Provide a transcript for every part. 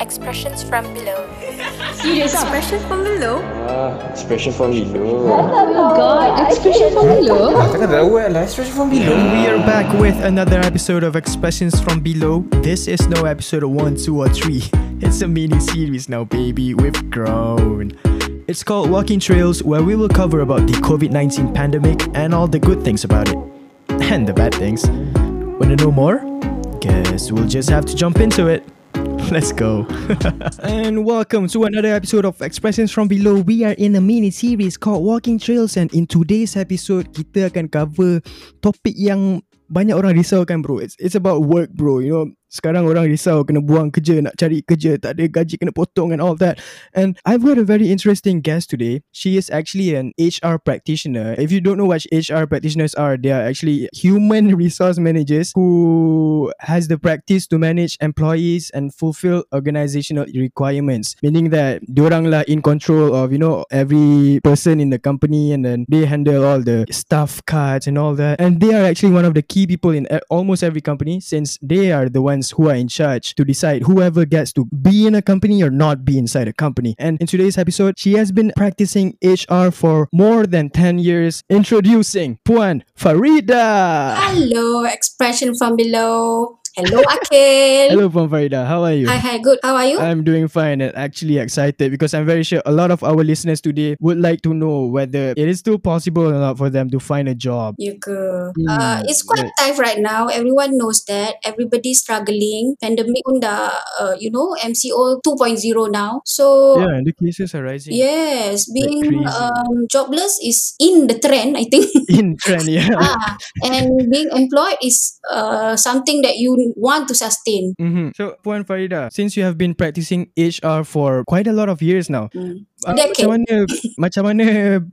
Expressions from below. Serious? Expression from below? Ah, expression from below. Oh my god, expression from below? Takkan tak tahu lah, expression from below. We are back with another episode of Expressions from Below. This is no episode 1, 2, or 3. It's a mini series now, baby. We've grown. It's called Walking Trails, where we will cover about the COVID 19 pandemic and all the good things about it. And the bad things. Wanna know more? Guess we'll just have to jump into it. Let's go. and welcome to another episode of Expressions from Below. We are in a mini series called Walking Trails and in today's episode kita akan cover topik yang banyak orang risaukan bro. It's it's about work bro. You know, sekarang orang risau kena buang kerja, nak cari kerja, tak ada gaji kena potong and all that. And I've got a very interesting guest today. She is actually an HR practitioner. If you don't know what HR practitioners are, they are actually human resource managers who has the practice to manage employees and fulfill organizational requirements. Meaning that diorang lah in control of, you know, every person in the company and then they handle all the staff cards and all that. And they are actually one of the key people in almost every company since they are the ones who are in charge to decide whoever gets to be in a company or not be inside a company. And in today's episode, she has been practicing HR for more than 10 years. Introducing Puan Farida. Hello, expression from below. Hello, Akhil. Hello Puan Farida, how are you? Hi, hi, good. How are you? I'm doing fine and actually excited because I'm very sure a lot of our listeners today would like to know whether it is still possible or not for them to find a job. You go. Hmm, Uh, it's quite right. tough right now. Everyone knows that. Everybody's struggling. Pandemic pun dah, uh, you know, MCO 2.0 now. So, Yeah, and the cases are rising. yes, being um, jobless is in the trend, I think. In trend, yeah. ah, and being employed is uh, something that you want to sustain. Mm-hmm. So, Puan Farida, since you have been practicing HR for quite a lot of years now, Hmm. Uh, Decade. macam mana macam mana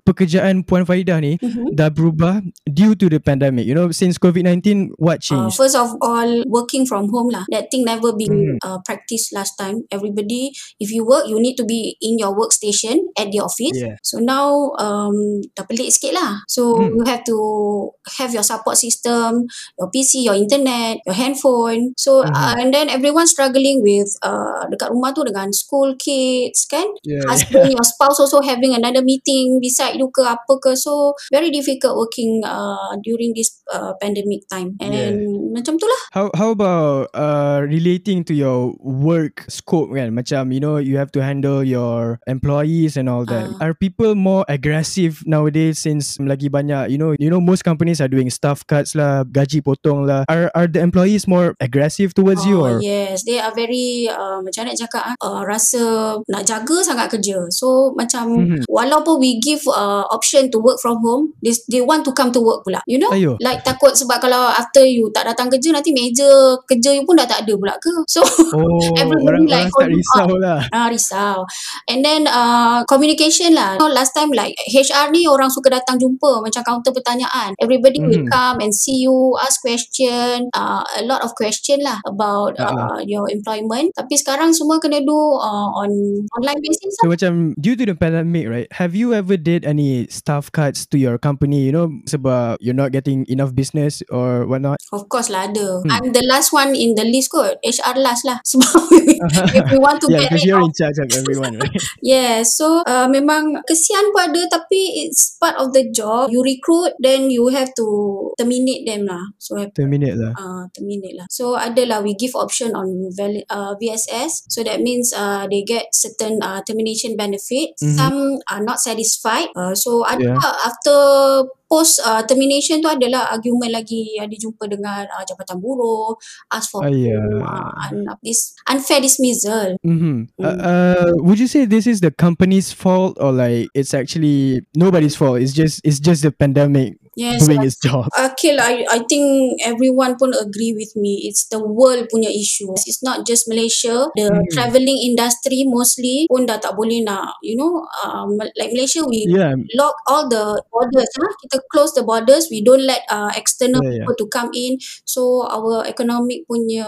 pekerjaan Puan Farida ni Mhm. dah berubah due to the pandemic? You know, since COVID-19, what Uh, changed? first of all, working from home lah. That thing never been Mhm. uh, practiced last time. Everybody, if you work, you need to be in your workstation at the office. Yeah. So now, um, dah pelik sikit lah. So Hmm. you have to have your support system, your PC, your internet, your handphone. So Mhm. uh, and then everyone struggling with uh, dekat rumah tu dengan school kids kan. Yeah, Husband, your spouse also having another meeting beside you ke apa ke. So very difficult working uh, during this uh, pandemic time. And macam tu lah. How how about uh relating to your work scope kan? Macam you know you have to handle your employees and all that. Ah. Are people more aggressive nowadays since lagi banyak you know you know most companies are doing staff cuts lah, gaji potong lah. Are are the employees more aggressive towards you or? Oh, yes, they are very uh, macam nak cakap ah, uh, rasa nak jaga sangat kerja. So macam Mhm. walaupun we give uh, option to work from home, they they want to come to work pula. You know? Ayo. Like takut sebab kalau after you tak datang kerja nanti meja kerja you pun dah tak ada pula ke. So Oh, Everybody orang like orang holding risau lah. Ah risau. And then uh, communication lah. You know, last time like HR ni orang suka datang jumpa macam counter pertanyaan. Everybody will Mhm. come and see you, ask question, uh, a lot of question lah about Ah, uh, your employment. Tapi sekarang semua kena do uh, on online basis So lah. macam due to the pandemic, right? Have you ever did any staff cuts to your company? You know, sebab you're not getting enough business or whatnot. Of course lah ada. Hmm. I'm the last one in the list kot. HR last lah. Sebab if we want to yeah, get you're in charge of everyone, right? Yeah, so uh, memang kesian pun ada tapi it's part of the job. You recruit then you have to terminate them lah. So Terminate lah. uh, terminate lah. So ada lah we give option on valid, uh, VSS. So that means uh, they get certain uh, termination benefits. Mhm. Some are not satisfied. Uh, so ada Yeah. after post uh, termination tu adalah argument lagi ada jumpa dengan uh, jabatan buruh ask for Ayah. uh, un- this unfair dismissal Mm-hmm. Uh, Mm. uh, would you say this is the company's fault or like it's actually nobody's fault? It's just it's just the pandemic yes doing its job. Akil, I, I think everyone pun agree with me. It's the world punya issue. It's not just Malaysia. The Hmm. travelling industry mostly pun dah tak boleh nak, you know, um, like Malaysia, we Yeah, lock all the borders. Huh? Kita close the borders. We don't let uh, external Yeah, yeah. people to come in. So, our economic punya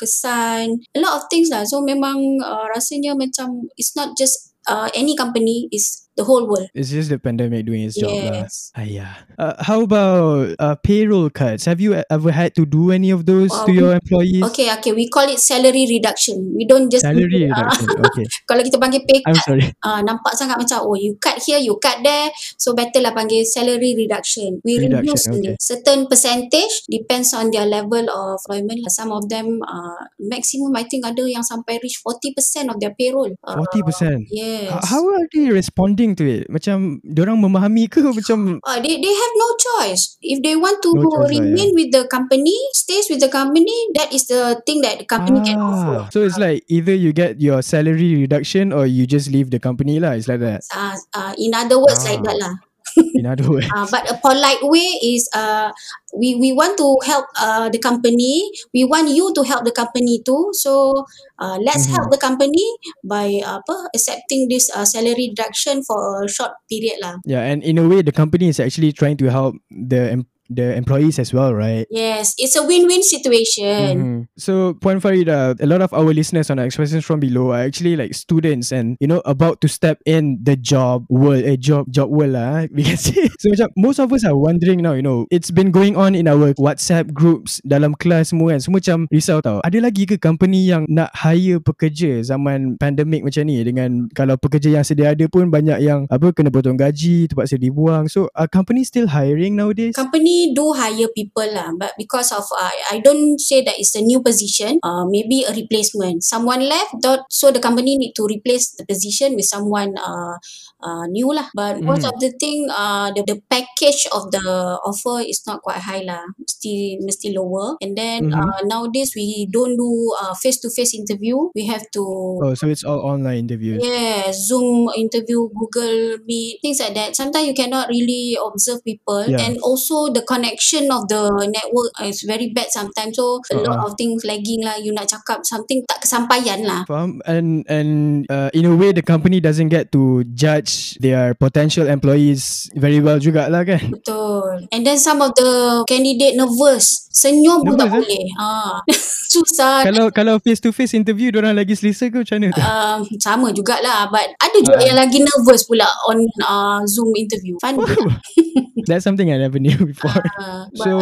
kesan, a lot of things lah. So, memang uh, rasanya macam it's not just uh, any company is the whole world. It's just the pandemic doing its job lah. Yes. Ayah. Uh, how about uh, payroll cuts? Have you ever had to do any of those Uh, to your employees? Okay, okay. We call it salary reduction. We don't just Salary Ah, reduction. Okay. kalau kita panggil pay I'm cut, sorry. uh, nampak sangat macam oh you cut here, you cut there. So better lah panggil salary reduction. We Reduction, reduce okay. certain percentage depends on their level of employment. lah. Some of them uh, maximum I think ada yang sampai reach 40% of their payroll. Uh, 40%. yes. How are they responding to it? Macam orang memahami ke macam Uh, they they have no choice. If they want to No choice lah, remain with the company, stays with the company, that is the thing that the company can offer. Ah, So it's like either you get your salary reduction or you just leave the company lah. It's like that. Uh, uh, in other words, like Ah. that lah. In other words. Uh, but a polite way is uh, we we want to help uh, the company. We want you to help the company too. So uh, let's Mhm. help the company by uh, apa accepting this uh, salary reduction for a short period lah. Yeah, and in a way, the company is actually trying to help the the employees as well, right? Yes, it's a win-win situation. Mhm. So, Puan Farida, a lot of our listeners on Expressions from Below are actually like students and you know about to step in the job world, eh, job job world lah. We can say. So, macam most of us are wondering now. You know, it's been going on in our WhatsApp groups dalam kelas semua kan. Semua macam risau tau. Ada lagi ke company yang nak hire pekerja zaman pandemik macam ni dengan kalau pekerja yang sedia ada pun banyak yang apa kena potong gaji, terpaksa dibuang. So, are companies still hiring nowadays? company do hire people lah but because of uh, I don't say that it's a new position uh, maybe a replacement someone left so the company need to replace the position with someone uh, uh, new lah but most Mhm. of the thing uh, the, the package of the offer is not quite high lah still mesti lower and then Mhm. uh, nowadays we don't do uh, face-to-face interview we have to Oh, so it's all online interviews. Yeah, Zoom interview, Google Meet, things like that. Sometimes you cannot really observe people, Yeah. and also the connection of the network is very bad sometimes. So a lot Uh-uh. of things lagging lah. You nak cakap something tak kesampaian lah. Faham and and uh, in a way the company doesn't get to judge their potential employees very well jugalah kan. Betul. And then some of the candidate nervous. Senyum pun tak eh? boleh. Ah, susah. kalau kalau face to face interview orang lagi selesa ke macam mana tu? Um, sama jugalah but ada juga Ah. yang lagi nervous pula on uh, Zoom interview. Fun juga. That's something I never knew before. But So,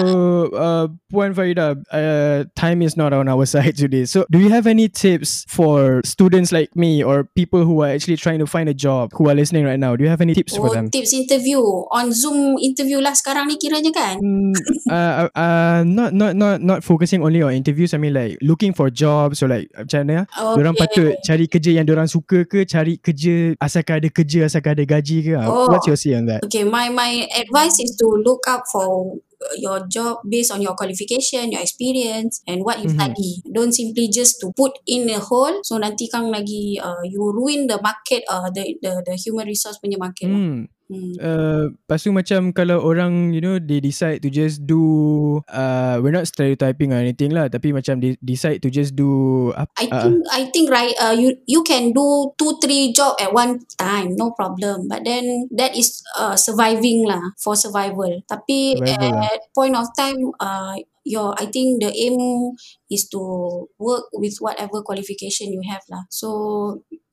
uh, Puan Farida, uh, time is not on our side today. So, do you have any tips for students like me or people who are actually trying to find a job who are listening right now? Do you have any tips for Oh, them? tips interview on Zoom interview lah sekarang ni kiranya kan? Mm, uh, uh, not not not not focusing only on interviews. I mean like looking for jobs or like macam mana? Okay. Diorang patut cari kerja yang diorang suka ke cari kerja asalkan ada kerja asalkan ada gaji ke? Oh. What's your say on that? Okay, my my advice is to look up for uh, your job based on your qualification, your experience and what you Mhm. study. Don't simply just to put in a hole so nanti kang lagi uh, you ruin the market uh, the the the human resource punya market. lah. Hmm. Uh, lepas tu macam kalau orang you know they decide to just do uh, we're not stereotyping or anything lah tapi macam they decide to just do apa I uh, think I think right uh, you you can do two three job at one time no problem but then that is uh, surviving lah for survival tapi Survival lah. at point of time uh, your I think the aim is to work with whatever qualification you have lah so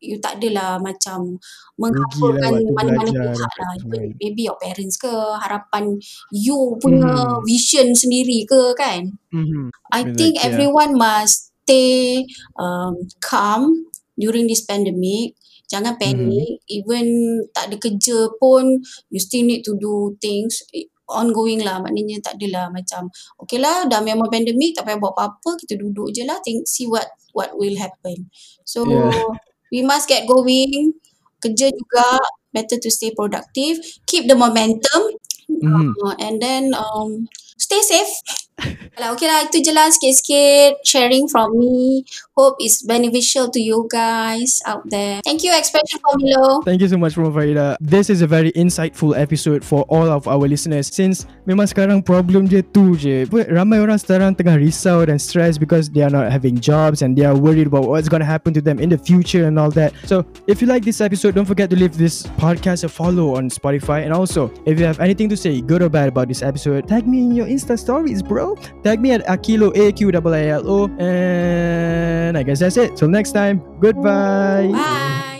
you tak adalah macam menghaburkan waktu mana-mana pihak lah. Even maybe your parents ke harapan you punya Hmm. vision sendiri ke kan mhm. I think everyone must stay um, calm during this pandemic. Jangan Mm-hmm. panic. Even tak ada kerja pun, you still need to do things ongoing lah. Maknanya tak adalah macam, okay lah, dah memang pandemic, tak payah buat apa-apa. Kita duduk je lah, think, see what what will happen. So, Yeah. we must get going. Kerja juga, better to stay productive. Keep the momentum. Mhm. Uh, and then um, stay safe. Alah, okay lah, itu je lah sikit-sikit sharing from me. Hope it's beneficial to you guys out there. Thank you, Expression below. Thank you so much Farida. This is a very insightful episode for all of our listeners since memang sekarang problem je tu je. Ramai orang sekarang tengah risau dan stress because they are not having jobs and they are worried about what's going to happen to them in the future and all that. So if you like this episode, don't forget to leave this podcast a follow on Spotify. And also, if you have anything to say, good or bad about this episode, tag me in your Insta stories, bro. Tag me at Akilo A Q I L O. And I guess that's it. Till next time, goodbye. Bye.